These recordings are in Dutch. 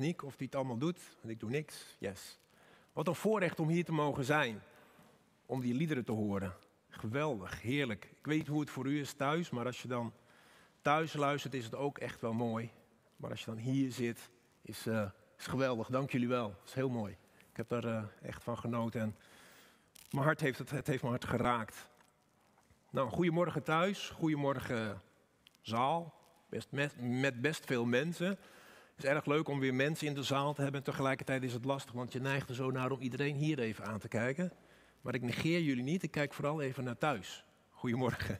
of die het allemaal doet. Ik doe niks. Yes. Wat een voorrecht om hier te mogen zijn. Om die liederen te horen. Geweldig, heerlijk. Ik weet hoe het voor u is thuis, maar als je dan thuis luistert, is het ook echt wel mooi. Maar als je dan hier zit, is, uh, is geweldig. Dank jullie wel. Dat is heel mooi. Ik heb daar uh, echt van genoten. En mijn hart heeft het, het heeft mijn hart geraakt. Nou, goedemorgen thuis. Goedemorgen zaal. Best met, met best veel mensen. Het is erg leuk om weer mensen in de zaal te hebben. En tegelijkertijd is het lastig, want je neigt er zo naar om iedereen hier even aan te kijken. Maar ik negeer jullie niet. Ik kijk vooral even naar thuis. Goedemorgen.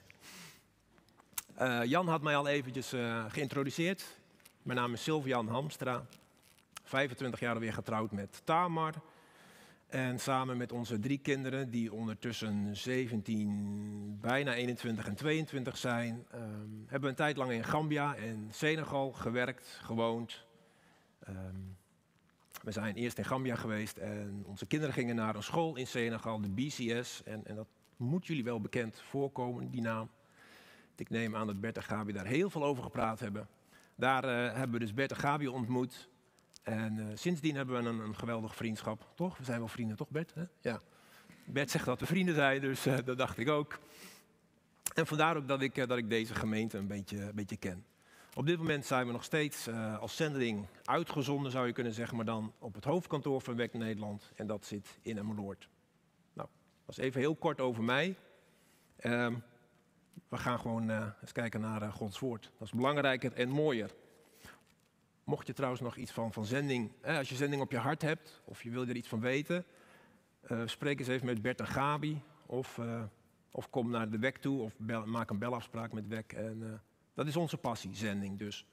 Uh, Jan had mij al eventjes uh, geïntroduceerd. Mijn naam is Sylvian Hamstra. 25 jaar alweer getrouwd met Tamar. En samen met onze drie kinderen, die ondertussen 17, bijna 21 en 22 zijn, um, hebben we een tijd lang in Gambia en Senegal gewerkt, gewoond. Um, we zijn eerst in Gambia geweest en onze kinderen gingen naar een school in Senegal, de BCS. En, en dat moet jullie wel bekend voorkomen, die naam. Ik neem aan dat Bert en Gabi daar heel veel over gepraat hebben. Daar uh, hebben we dus Bert en Gabi ontmoet. En uh, sindsdien hebben we een, een geweldig vriendschap, toch? We zijn wel vrienden, toch Bert? Hè? Ja. Bert zegt dat we vrienden zijn, dus uh, dat dacht ik ook. En vandaar ook dat ik, dat ik deze gemeente een beetje, een beetje ken. Op dit moment zijn we nog steeds als zendeling uitgezonden, zou je kunnen zeggen, maar dan op het hoofdkantoor van Wek Nederland. En dat zit in Emmeloord. Nou, dat is even heel kort over mij. Uh, we gaan gewoon uh, eens kijken naar uh, Gods woord. Dat is belangrijker en mooier. Mocht je trouwens nog iets van, van zending, eh, als je zending op je hart hebt, of je wil er iets van weten, spreek eens even met Bert en Gabi. Of, of kom naar de WEK toe, of maak een belafspraak met WEK. En, dat is onze passie, zending. Dus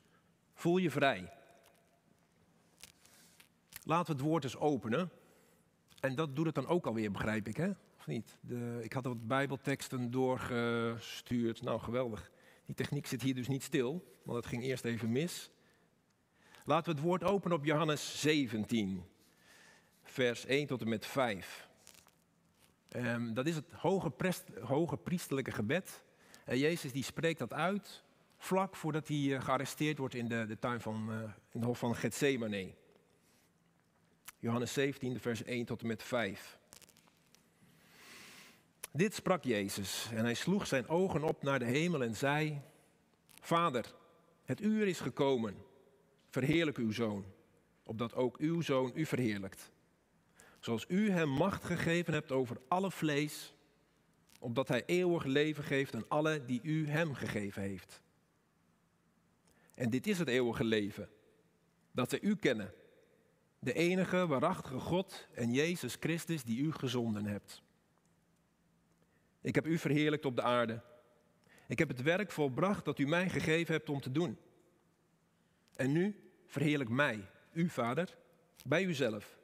voel je vrij. Laten we het woord eens openen. En dat doet het dan ook alweer, begrijp ik, hè? Of niet? De, ik had wat bijbelteksten doorgestuurd. Nou, geweldig. Die techniek zit hier dus niet stil, want het ging eerst even mis. Laten we het woord openen op Johannes 17, vers 1 tot en met 5. Um, dat is het hoge, prest, hoge priesterlijke gebed. En Jezus die spreekt dat uit vlak voordat hij uh, gearresteerd wordt in de, de tuin van, uh, in de hof van Gethsemane. Johannes 17, vers 1 tot en met 5. Dit sprak Jezus en hij sloeg zijn ogen op naar de hemel en zei: Vader, het uur is gekomen. Verheerlijk uw zoon, opdat ook uw zoon u verheerlijkt. Zoals u hem macht gegeven hebt over alle vlees, opdat hij eeuwig leven geeft aan alle die u hem gegeven heeft. En dit is het eeuwige leven, dat zij u kennen, de enige waarachtige God en Jezus Christus die u gezonden hebt. Ik heb u verheerlijkt op de aarde. Ik heb het werk volbracht dat u mij gegeven hebt om te doen. En nu verheerlijk mij, u vader, bij uzelf,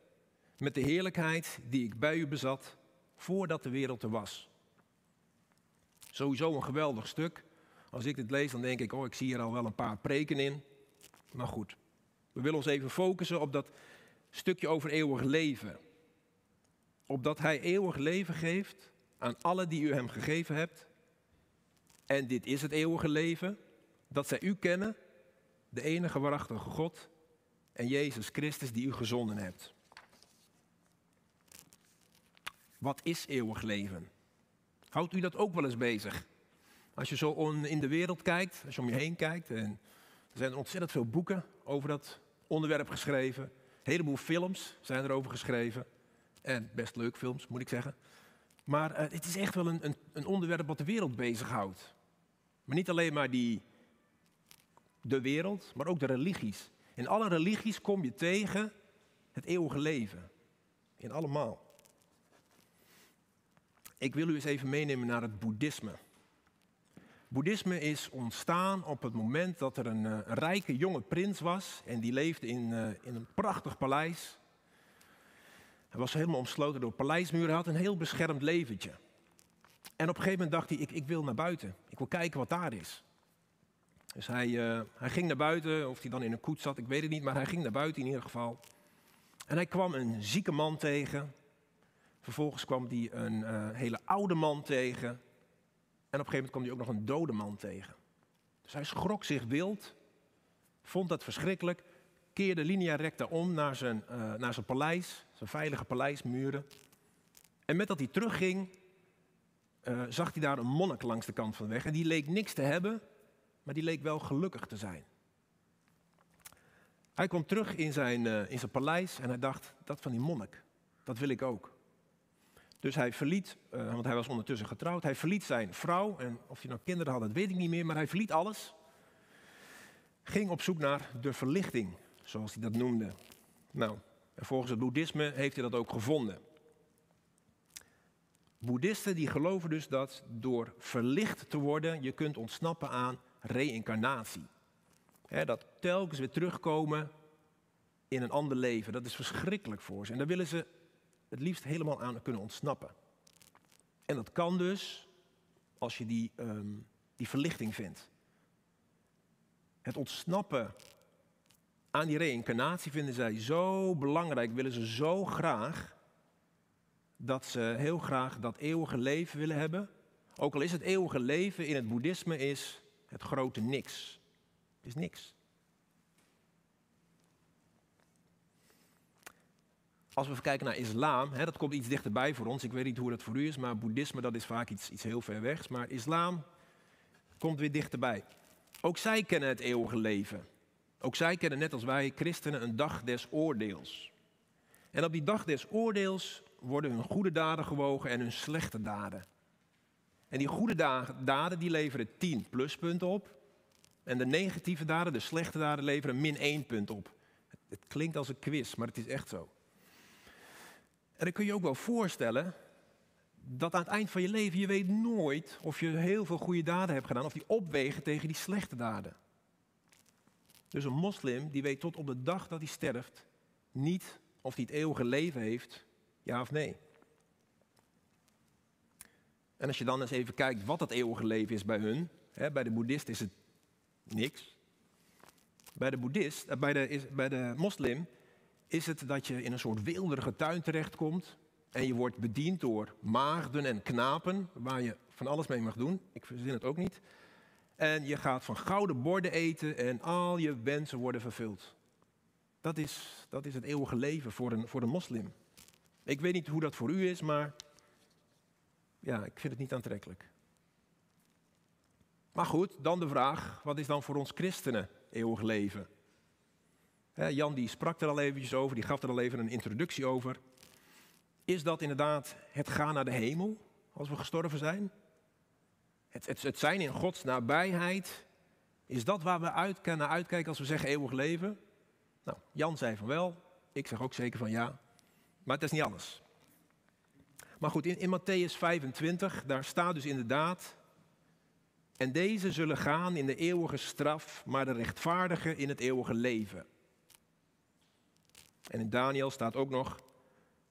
met de heerlijkheid die ik bij u bezat voordat de wereld er was. Sowieso een geweldig stuk. Als ik dit lees, dan denk ik, oh, ik zie hier al wel een paar preken in. Maar goed, we willen ons even focussen op dat stukje over eeuwig leven. Opdat hij eeuwig leven geeft aan alle die u hem gegeven hebt. En dit is het eeuwige leven, dat zij u kennen, de enige waarachtige God en Jezus Christus die u gezonden hebt. Wat is eeuwig leven? Houdt u dat ook wel eens bezig? Als je zo in de wereld kijkt, als je om je heen kijkt, en er zijn ontzettend veel boeken over dat onderwerp geschreven. Een heleboel films zijn erover geschreven. En best leuk films, moet ik zeggen. Maar uh, het is echt wel een, een, een onderwerp wat de wereld bezighoudt. Maar niet alleen maar die, de wereld, maar ook de religies. In alle religies kom je tegen het eeuwige leven. In allemaal. Ik wil u eens even meenemen naar het boeddhisme. Boeddhisme is ontstaan op het moment dat er een, eh, rijke jonge prins was en die leefde in, uh, in een prachtig paleis. Hij was helemaal omsloten door paleismuren, had een heel beschermd leventje. En op een gegeven moment dacht hij, ik, ik wil naar buiten, ik wil kijken wat daar is. Dus hij, uh, hij ging naar buiten, of hij dan in een koets zat, ik weet het niet, maar hij ging naar buiten in ieder geval. En hij kwam een zieke man tegen. Vervolgens kwam hij een hele oude man tegen. En op een gegeven moment kwam hij ook nog een dode man tegen. Dus hij schrok zich wild, vond dat verschrikkelijk, keerde linea recta om naar zijn, uh, naar zijn paleis, zijn veilige paleismuren. En met dat hij terugging, uh, zag hij daar een monnik langs de kant van de weg. En die leek niks te hebben, maar die leek wel gelukkig te zijn. Hij kwam terug in zijn, uh, in zijn paleis en hij dacht, dat van die monnik, dat wil ik ook. Dus hij verliet, uh, want hij was ondertussen getrouwd, hij verliet zijn vrouw. En of hij nou kinderen had, dat weet ik niet meer, maar hij verliet alles. Ging op zoek naar de verlichting, zoals hij dat noemde. Nou, en volgens het boeddhisme heeft hij dat ook gevonden. Boeddhisten die geloven dus dat door verlicht te worden je kunt ontsnappen aan reïncarnatie. dat telkens weer terugkomen in een ander leven. Dat is verschrikkelijk voor ze. En daar willen ze het liefst helemaal aan kunnen ontsnappen. En dat kan dus als je die, um, die verlichting vindt. Het ontsnappen aan die reïncarnatie vinden zij zo belangrijk, willen ze zo graag, dat ze heel graag dat eeuwige leven willen hebben. Ook al is het eeuwige leven in het boeddhisme is het grote niks. Het is niks. Als we kijken naar islam, hè, dat komt iets dichterbij voor ons. Ik weet niet hoe dat voor u is, maar boeddhisme dat is vaak iets, iets heel ver wegs. Maar islam komt weer dichterbij. Ook zij kennen het eeuwige leven. Ook zij kennen net als wij christenen een dag des oordeels. En op die dag des oordeels worden hun goede daden gewogen en hun slechte daden. En die goede daden die leveren 10 pluspunten op. En de negatieve daden, de slechte daden, leveren min 1 punt op. Het klinkt als een quiz, maar het is echt zo. En dan kun je ook wel voorstellen dat aan het eind van je leven je weet nooit of je heel veel goede daden hebt gedaan, of die opwegen tegen die slechte daden. Dus een moslim die weet tot op de dag dat hij sterft niet of hij het eeuwige leven heeft, ja of nee. En als je dan eens even kijkt wat dat eeuwige leven is bij hun, hè, bij de boeddhist is het niks. Bij de, boeddhist, eh, bij, de, is, bij de moslim is het dat je in een soort wilderige tuin terechtkomt en je wordt bediend door maagden en knapen, waar je van alles mee mag doen. Ik verzin het ook niet. En je gaat van gouden borden eten en al je wensen worden vervuld. Dat is, dat is het eeuwige leven voor een, voor een moslim. Ik weet niet hoe dat voor u is, maar ja, ik vind het niet aantrekkelijk. Maar goed, dan de vraag, wat is dan voor ons christenen eeuwig leven? Jan die sprak er al eventjes over, die gaf er al even een introductie over. Is dat inderdaad het gaan naar de hemel als we gestorven zijn? Het, het, het zijn in Gods nabijheid. Is dat waar we uit, naar uitkijken als we zeggen eeuwig leven? Nou, Jan zei van wel, ik zeg ook zeker van ja. Maar het is niet alles. Maar goed, in, in Matthäus 25, daar staat dus inderdaad. En deze zullen gaan in de eeuwige straf, maar de rechtvaardigen in het eeuwige leven. En in Daniel staat ook nog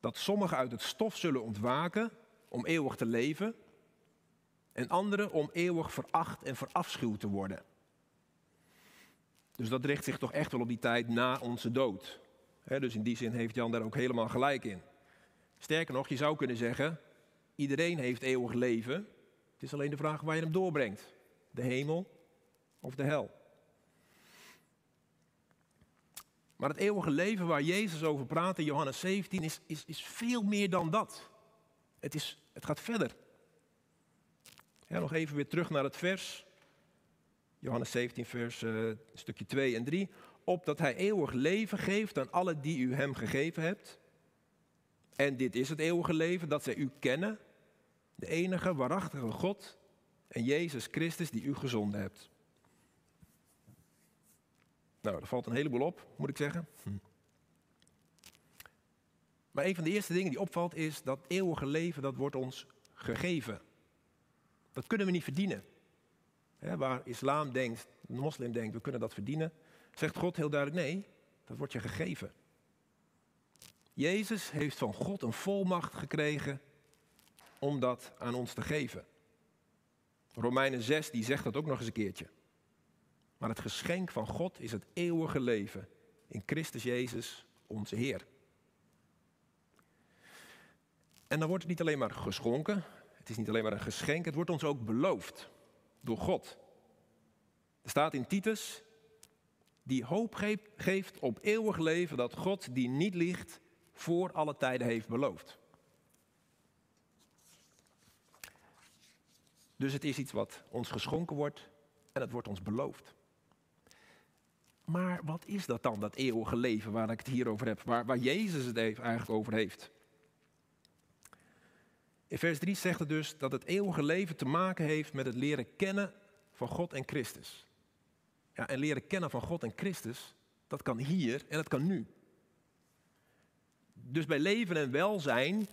dat sommigen uit het stof zullen ontwaken om eeuwig te leven en anderen om eeuwig veracht en verafschuwd te worden. Dus dat richt zich toch echt wel op die tijd na onze dood. dus in die zin heeft Jan daar ook helemaal gelijk in. Sterker nog, je zou kunnen zeggen, iedereen heeft eeuwig leven. Het is alleen de vraag waar je hem doorbrengt. De hemel of de hel. Maar het eeuwige leven waar Jezus over praat in Johannes 17 is, is, is veel meer dan dat. Het, is, het gaat verder. Ja, nog even weer terug naar het vers. Johannes 17, vers uh, stukje 2 en 3. Opdat hij eeuwig leven geeft aan alle die u hem gegeven hebt. En dit is het eeuwige leven, dat zij u kennen. De enige waarachtige God en Jezus Christus die u gezonden hebt. Nou, er valt een heleboel op, moet ik zeggen. Hm. Maar een van de eerste dingen die opvalt is dat eeuwige leven, dat wordt ons gegeven. Dat kunnen we niet verdienen. waar islam denkt, de moslim denkt, we kunnen dat verdienen, zegt God heel duidelijk, nee, dat wordt je gegeven. Jezus heeft van God een volmacht gekregen om dat aan ons te geven. Romeinen 6, die zegt dat ook nog eens een keertje. Maar het geschenk van God is het eeuwige leven in Christus Jezus, onze Heer. En dan wordt het niet alleen maar geschonken, het is niet alleen maar een geschenk, het wordt ons ook beloofd door God. Er staat in Titus die hoop geeft, op eeuwig leven dat God, die niet liegt, voor alle tijden heeft beloofd. Dus het is iets wat ons geschonken wordt en het wordt ons beloofd. Maar wat is dat dan, dat eeuwige leven waar ik het hier over heb, waar, waar Jezus het eigenlijk over heeft? In vers 3 zegt het dus dat het eeuwige leven te maken heeft met het leren kennen van God en Christus. Ja, en leren kennen van God en Christus, dat kan hier en dat kan nu. Dus bij leven en welzijn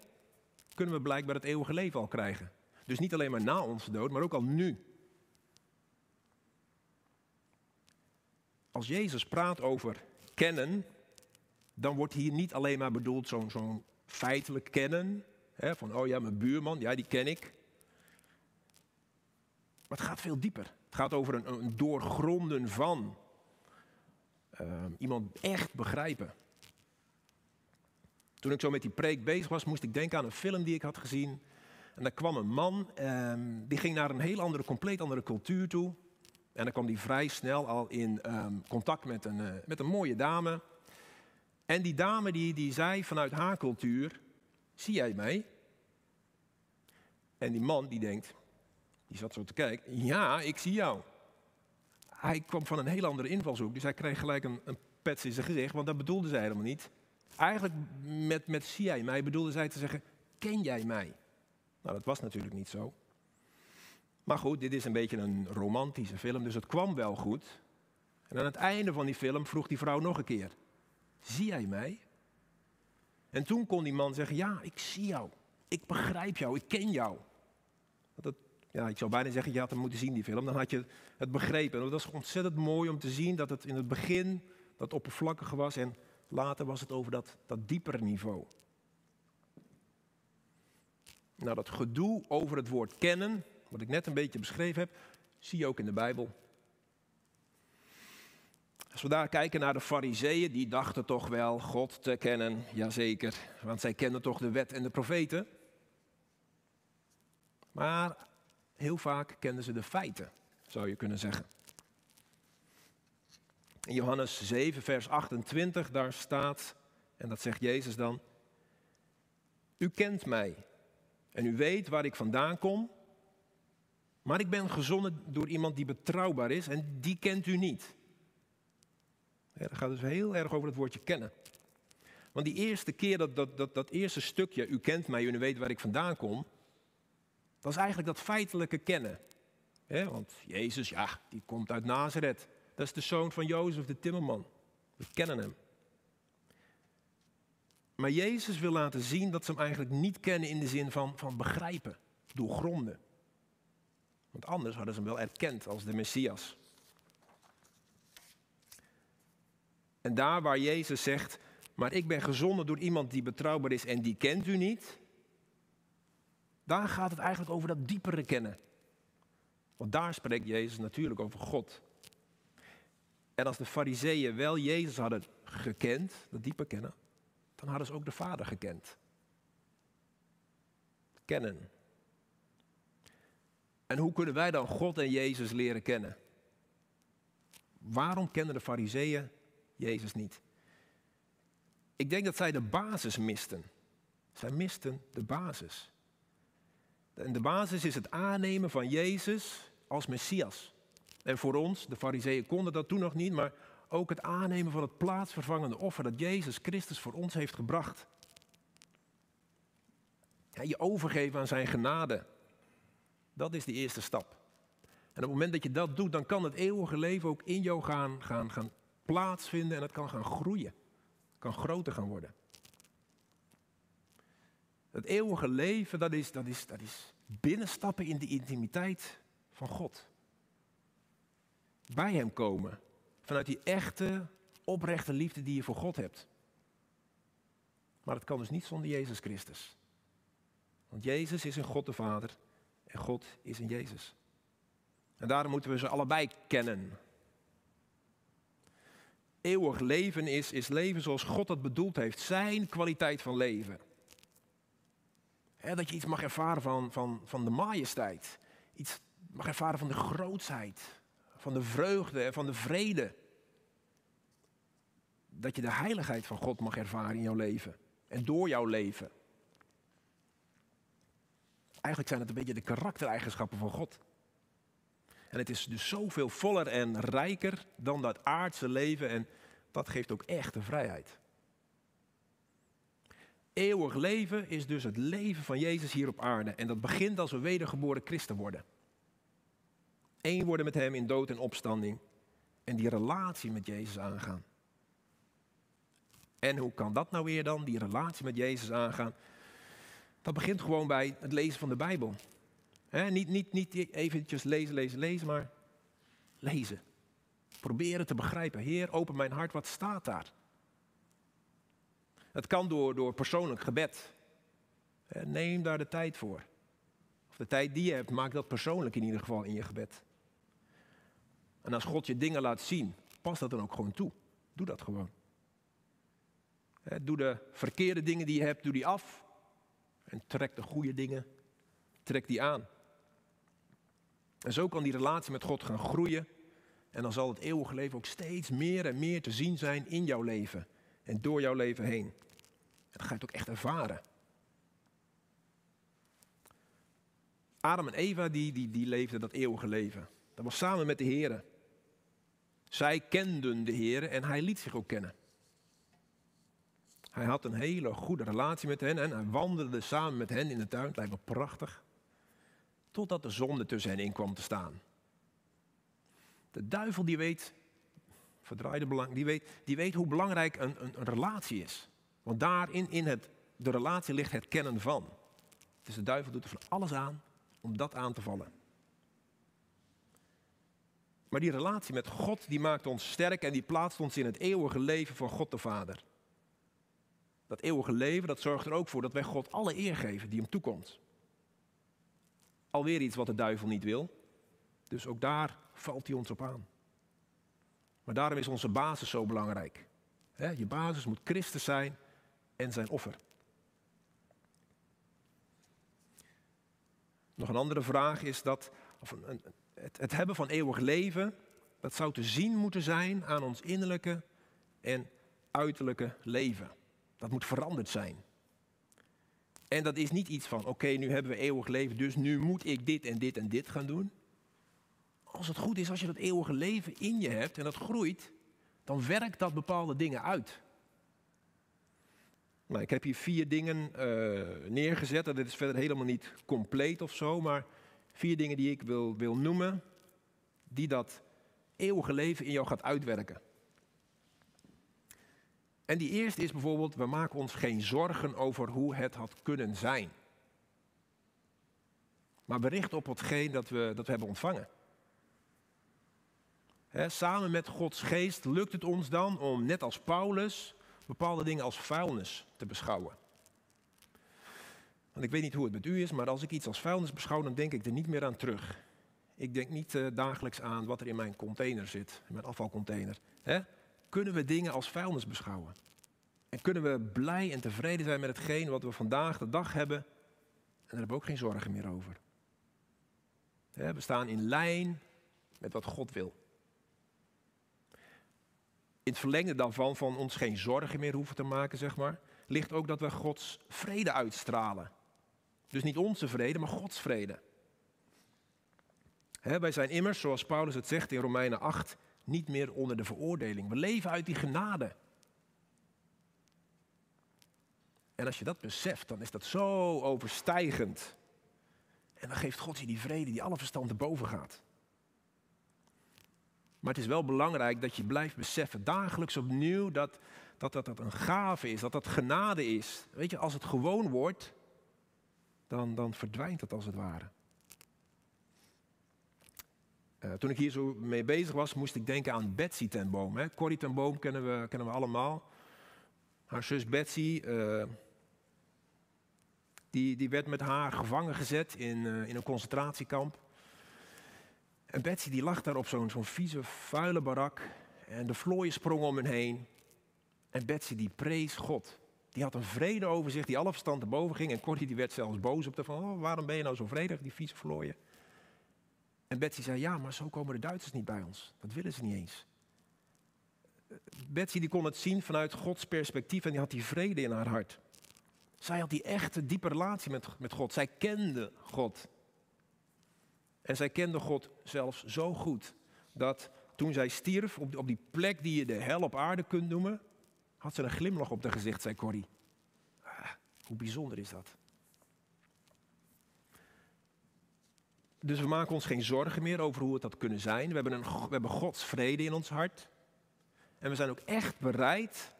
kunnen we blijkbaar het eeuwige leven al krijgen. Dus niet alleen maar na onze dood, maar ook al nu. Als Jezus praat over kennen, dan wordt hier niet alleen maar bedoeld zo'n feitelijk kennen. Hè, van, oh ja, mijn buurman, ja, die ken ik. Maar het gaat veel dieper. Het gaat over een, doorgronden van. Uh, iemand echt begrijpen. Toen ik zo met die preek bezig was, moest ik denken aan een film die ik had gezien. En daar kwam een man, um, die ging naar een heel andere, compleet andere cultuur toe. En dan kwam hij vrij snel al in um, contact met een, uh, met een mooie dame. En die dame die, die zei vanuit haar cultuur, zie jij mij? En die man die denkt, die zat zo te kijken, ja, ik zie jou. Hij kwam van een heel andere invalshoek, dus hij kreeg gelijk een, een pets in zijn gezicht, want dat bedoelde zij helemaal niet. Eigenlijk met, met zie jij mij bedoelde zij te zeggen, ken jij mij? Nou, dat was natuurlijk niet zo. Maar goed, dit is een beetje een romantische film, dus het kwam wel goed. En aan het einde van die film vroeg die vrouw nog een keer: Zie jij mij? En toen kon die man zeggen: Ja, ik zie jou. Ik begrijp jou. Ik ken jou. Dat, ja, ik zou bijna zeggen: Je had hem moeten zien, die film. Dan had je het begrepen. En dat was ontzettend mooi om te zien dat het in het begin dat oppervlakkige was. En later was het over dat, dat diepere niveau. Nou, dat gedoe over het woord kennen, wat ik net een beetje beschreven heb, zie je ook in de Bijbel. Als we daar kijken naar de fariseeën, die dachten toch wel God te kennen, jazeker, want zij kenden toch de wet en de profeten. Maar heel vaak kenden ze de feiten, zou je kunnen zeggen. In Johannes 7, vers 28, daar staat, en dat zegt Jezus dan, U kent mij en u weet waar ik vandaan kom, maar ik ben gezonden door iemand die betrouwbaar is en die kent u niet. Ja, gaat dus heel erg over het woordje kennen. Want die eerste keer, dat, dat, dat, dat eerste stukje, u kent mij u weet waar ik vandaan kom, dat is eigenlijk dat feitelijke kennen. want Jezus, ja, die komt uit Nazareth. Dat is de zoon van Jozef, de timmerman. We kennen hem. Maar Jezus wil laten zien dat ze hem eigenlijk niet kennen in de zin van, van begrijpen, doorgronden. Want anders hadden ze hem wel erkend als de Messias. En daar waar Jezus zegt, maar ik ben gezonden door iemand die betrouwbaar is en die kent u niet, daar gaat het eigenlijk over dat diepere kennen. Want daar spreekt Jezus natuurlijk over God. En als de fariseeën wel Jezus hadden gekend, dat diepe kennen, dan hadden ze ook de Vader gekend. Kennen. En hoe kunnen wij dan God en Jezus leren kennen? Waarom kennen de Fariseeën Jezus niet? Ik denk dat zij de basis misten. Zij misten de basis. En de basis is het aannemen van Jezus als Messias. En voor ons, de Fariseeën konden dat toen nog niet, maar ook het aannemen van het plaatsvervangende offer dat Jezus Christus voor ons heeft gebracht. Ja, je overgeven aan zijn genade. Dat is de eerste stap. En op het moment dat je dat doet, dan kan het eeuwige leven ook in jou gaan, gaan, gaan plaatsvinden en het kan gaan groeien. Het kan groter gaan worden. Het eeuwige leven, dat is, dat is, dat is binnenstappen in de intimiteit van God. Bij Hem komen. Vanuit die echte, oprechte liefde die je voor God hebt. Maar het kan dus niet zonder Jezus Christus. Want Jezus is een God de Vader en God is in Jezus. En daarom moeten we ze allebei kennen. Eeuwig leven is, is leven zoals God het bedoeld heeft. Zijn kwaliteit van leven. dat je iets mag ervaren van, van, van de majesteit. Iets mag ervaren van de grootheid van de vreugde en van de vrede. dat je de heiligheid van God mag ervaren in jouw leven. En door jouw leven. Eigenlijk zijn het een beetje de karaktereigenschappen van God. En het is dus zoveel voller en rijker dan dat aardse leven. En dat geeft ook echte vrijheid. Eeuwig leven is dus het leven van Jezus hier op aarde. En dat begint als we wedergeboren christen worden. Eén worden met Hem in dood en opstanding. En die relatie met Jezus aangaan. En hoe kan dat nou weer dan, die relatie met Jezus aangaan? Dat begint gewoon bij het lezen van de Bijbel. niet, niet, niet eventjes lezen, lezen, lezen, maar lezen. Proberen te begrijpen. Heer, open mijn hart, wat staat daar? Het kan door, door persoonlijk gebed. Neem daar de tijd voor. Of de tijd die je hebt, maak dat persoonlijk in ieder geval in je gebed. En als God je dingen laat zien, pas dat dan ook gewoon toe. Doe dat gewoon. Doe de verkeerde dingen die je hebt, doe die af. En trek de goede dingen, trek die aan. En zo kan die relatie met God gaan groeien. En dan zal het eeuwige leven ook steeds meer en meer te zien zijn in jouw leven. En door jouw leven heen. En dat ga je het ook echt ervaren. Adam en Eva die, die, die leefden dat eeuwige leven. Dat was samen met de Heer. Zij kenden de Heer en hij liet zich ook kennen. Hij had een hele goede relatie met hen en hij wandelde samen met hen in de tuin. Het lijkt me prachtig. Totdat de zonde tussen hen in kwam te staan. De duivel die weet, verdraaide belang, die weet, die weet hoe belangrijk een, een, een relatie is. Want daarin, in het, de relatie ligt het kennen van. Dus de duivel doet er van alles aan om dat aan te vallen. Maar die relatie met God, die maakt ons sterk en die plaatst ons in het eeuwige leven van God de Vader. Dat eeuwige leven, dat zorgt er ook voor dat wij God alle eer geven die hem toekomt. Alweer iets wat de duivel niet wil. Dus ook daar valt hij ons op aan. Maar daarom is onze basis zo belangrijk. je basis moet Christus zijn en zijn offer. Nog een andere vraag is dat, of een, het, het hebben van eeuwig leven, dat zou te zien moeten zijn aan ons innerlijke en uiterlijke leven. Dat moet veranderd zijn. En dat is niet iets van, oké, nu hebben we eeuwig leven, dus nu moet ik dit en dit en dit gaan doen. Als het goed is, als je dat eeuwige leven in je hebt en dat groeit, dan werkt dat bepaalde dingen uit. Nou, ik heb hier vier dingen uh, neergezet. Dit is verder helemaal niet compleet of zo, maar vier dingen die ik wil, wil noemen, die dat eeuwige leven in jou gaat uitwerken. En die eerste is bijvoorbeeld, we maken ons geen zorgen over hoe het had kunnen zijn. Maar bericht op hetgeen dat we, dat we hebben ontvangen. samen met Gods geest lukt het ons dan om, net als Paulus, bepaalde dingen als vuilnis te beschouwen. Want ik weet niet hoe het met u is, maar als ik iets als vuilnis beschouw, dan denk ik er niet meer aan terug. Ik denk niet uh, dagelijks aan wat er in mijn container zit, in mijn afvalcontainer. He? Kunnen we dingen als vuilnis beschouwen. En kunnen we blij en tevreden zijn met hetgeen wat we vandaag de dag hebben. En daar hebben we ook geen zorgen meer over. We staan in lijn met wat God wil. In het verlengde daarvan, van ons geen zorgen meer hoeven te maken, zeg maar, ligt ook dat we Gods vrede uitstralen. Dus niet onze vrede, maar Gods vrede. wij zijn immers, zoals Paulus het zegt in Romeinen 8, niet meer onder de veroordeling. We leven uit die genade. En als je dat beseft, dan is dat zo overstijgend. En dan geeft God je die vrede die alle verstand erboven gaat. Maar het is wel belangrijk dat je blijft beseffen, dagelijks opnieuw, dat dat, dat, dat een gave is, dat dat genade is. Weet je, als het gewoon wordt, dan, dan verdwijnt het als het ware. Uh, toen ik hier zo mee bezig was, moest ik denken aan Betsy ten Boom. Hè. Corrie ten Boom kennen we, kennen we allemaal. Haar zus Betsy, uh, die, die werd met haar gevangen gezet in, uh, in een concentratiekamp. En Betsy die lag daar op zo'n zo'n vieze, vuile barak. En de vlooien sprongen om hen heen. En Betsy die prees God. Die had een vrede over zich die alle verstand erboven ging. En Corrie die werd zelfs boos op de van, oh, waarom ben je nou zo vredig, die vieze vlooien? En Betsy zei, ja, maar zo komen de Duitsers niet bij ons. Dat willen ze niet eens. Betsy die kon het zien vanuit Gods perspectief en die had die vrede in haar hart. Zij had die echte, diepe relatie met, met God. Zij kende God. En zij kende God zelfs zo goed dat toen zij stierf op, op die plek die je de hel op aarde kunt noemen, had ze een glimlach op haar gezicht, zei Corrie. Ah, hoe bijzonder is dat? Dus we maken ons geen zorgen meer over hoe het had kunnen zijn. We hebben, een, we hebben Gods vrede in ons hart. En we zijn ook echt bereid,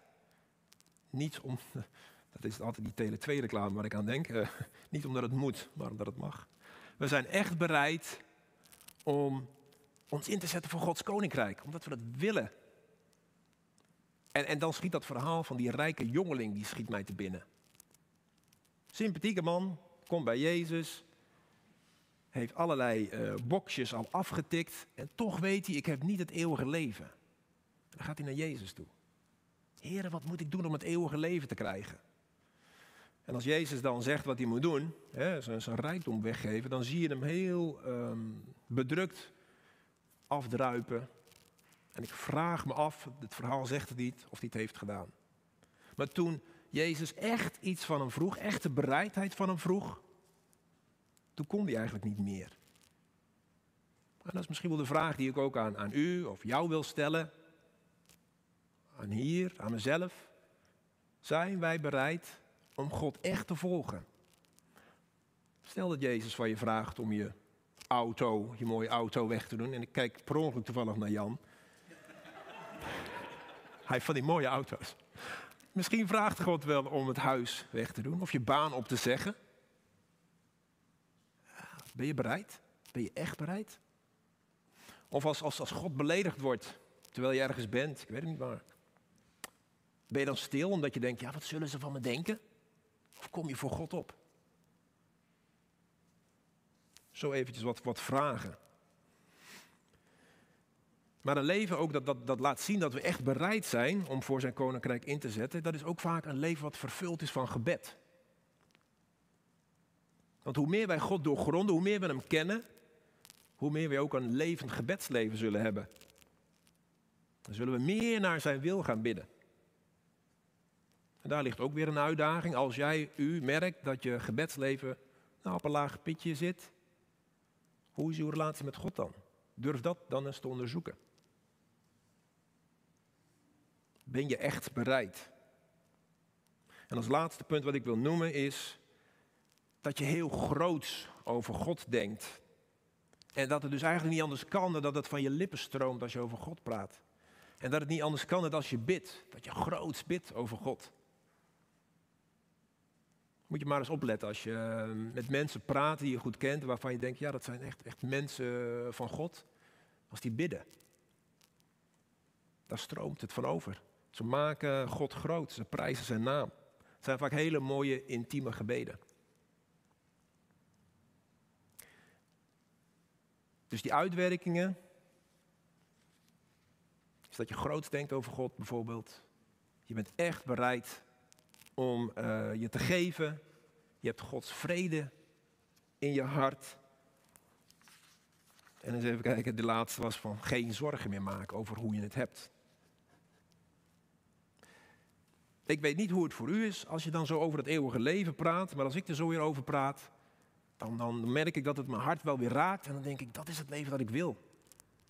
niet om, dat is altijd die Tele 2 reclame waar ik aan denk, uh, niet omdat het moet, maar omdat het mag. We zijn echt bereid om ons in te zetten voor Gods koninkrijk, omdat we dat willen. En, en dan schiet dat verhaal van die rijke jongeling, die schiet mij te binnen. Sympathieke man, komt bij Jezus, heeft allerlei uh, boxjes al afgetikt en toch weet hij, ik heb niet het eeuwige leven. Dan gaat hij naar Jezus toe. Heren, wat moet ik doen om het eeuwige leven te krijgen? En als Jezus dan zegt wat hij moet doen, hè, zijn, rijkdom weggeven, dan zie je hem heel um, bedrukt afdruipen. En ik vraag me af, het verhaal zegt het niet, of hij het heeft gedaan. Maar toen Jezus echt iets van hem vroeg, echt de bereidheid van hem vroeg, toen kon hij eigenlijk niet meer. En dat is misschien wel de vraag die ik ook aan, aan u of jou wil stellen. Aan hier, aan mezelf. Zijn wij bereid om God echt te volgen? Stel dat Jezus van je vraagt om je auto, je mooie auto weg te doen. En ik kijk per ongeluk toevallig naar Jan. Hij heeft van die mooie auto's. Misschien vraagt God wel om het huis weg te doen of je baan op te zeggen. Ben je bereid? Ben je echt bereid? Of als, als, als God beledigd wordt terwijl je ergens bent, ik weet het niet waar. Ben je dan stil omdat je denkt, ja, wat zullen ze van me denken? Of kom je voor God op? Zo eventjes wat, wat vragen. Maar een leven ook dat, dat, dat laat zien dat we echt bereid zijn om voor zijn koninkrijk in te zetten, dat is ook vaak een leven wat vervuld is van gebed. Want hoe meer wij God doorgronden, hoe meer we hem kennen, hoe meer we ook een levend gebedsleven zullen hebben. Dan zullen we meer naar zijn wil gaan bidden. En daar ligt ook weer een uitdaging. Als jij, u merkt dat je gebedsleven nou, op een laag pitje zit, hoe is uw relatie met God dan? Durf dat dan eens te onderzoeken. Ben je echt bereid? En als laatste punt wat ik wil noemen is dat je heel groots over God denkt. En dat het dus eigenlijk niet anders kan dan dat het van je lippen stroomt als je over God praat. En dat het niet anders kan dan als je bidt. Dat je groots bidt over God. Moet je maar eens opletten als je eh, met mensen praat die je goed kent, waarvan je denkt, ja, dat zijn echt, echt mensen van God. Als die bidden, daar stroomt het van over. Ze maken God groot, ze prijzen zijn naam. Het zijn vaak hele mooie, intieme gebeden. Dus die uitwerkingen, is dat je groot denkt over God bijvoorbeeld. Je bent echt bereid om uh, je te geven. Je hebt Gods vrede in je hart. En eens even kijken, de laatste was van geen zorgen meer maken over hoe je het hebt. Ik weet niet hoe het voor u is als je dan zo over het eeuwige leven praat, maar als ik er zo weer over praat, dan, dan merk ik dat het mijn hart wel weer raakt en dan denk ik, dat is het leven dat ik wil.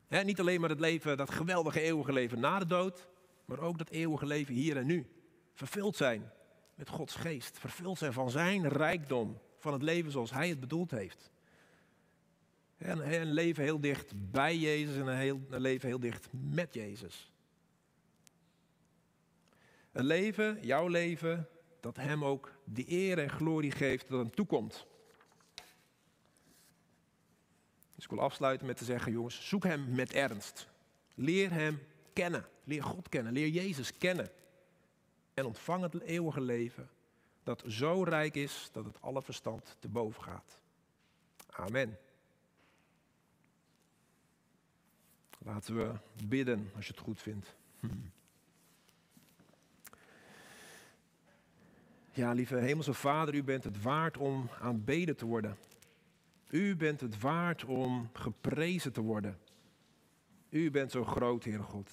niet alleen maar het leven, dat geweldige eeuwige leven na de dood, maar ook dat eeuwige leven hier en nu. Vervuld zijn met Gods geest. Vervuld zijn van zijn rijkdom, van het leven zoals hij het bedoeld heeft. En een leven heel dicht bij Jezus en een, heel, een leven heel dicht met Jezus. Een leven, jouw leven, dat hem ook de eer en glorie geeft dat hem toekomt. Dus ik wil afsluiten met te zeggen, jongens, zoek hem met ernst. Leer hem kennen. Leer God kennen. Leer Jezus kennen. En ontvang het eeuwige leven dat zo rijk is dat het alle verstand te boven gaat. Amen. Laten we bidden als je het goed vindt. Ja, lieve Hemelse Vader, u bent het waard om aanbeden te worden. U bent het waard om geprezen te worden. U bent zo groot, Heer God.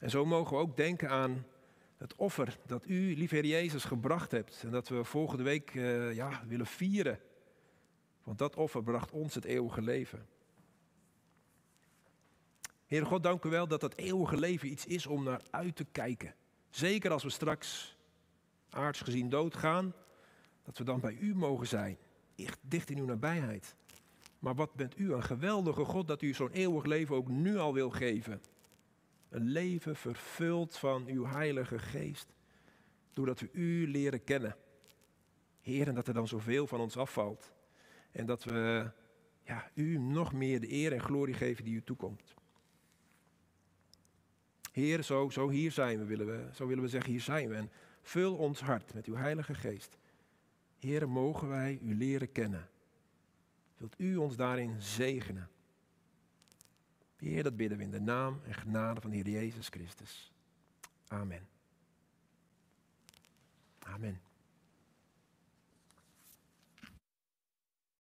En zo mogen we ook denken aan het offer dat u, lieve Heer Jezus, gebracht hebt. En dat we volgende week uh, ja, willen vieren. Want dat offer bracht ons het eeuwige leven. Heer God, dank u wel dat dat eeuwige leven iets is om naar uit te kijken. Zeker als we straks aards gezien doodgaan, dat we dan bij u mogen zijn. Echt dicht in uw nabijheid. Maar wat bent u een geweldige God dat u zo'n eeuwig leven ook nu al wil geven. Een leven vervuld van uw heilige geest. Doordat we u leren kennen. Heer, en dat er dan zoveel van ons afvalt. En dat we ja, u nog meer de eer en glorie geven die u toekomt. Heer, zo, zo hier zijn we, willen we, zo willen we zeggen, hier zijn we. En vul ons hart met uw heilige geest. Heer, mogen wij u leren kennen. Wilt u ons daarin zegenen? Heer, dat bidden we in de naam en genade van de Heer Jezus Christus. Amen. Amen.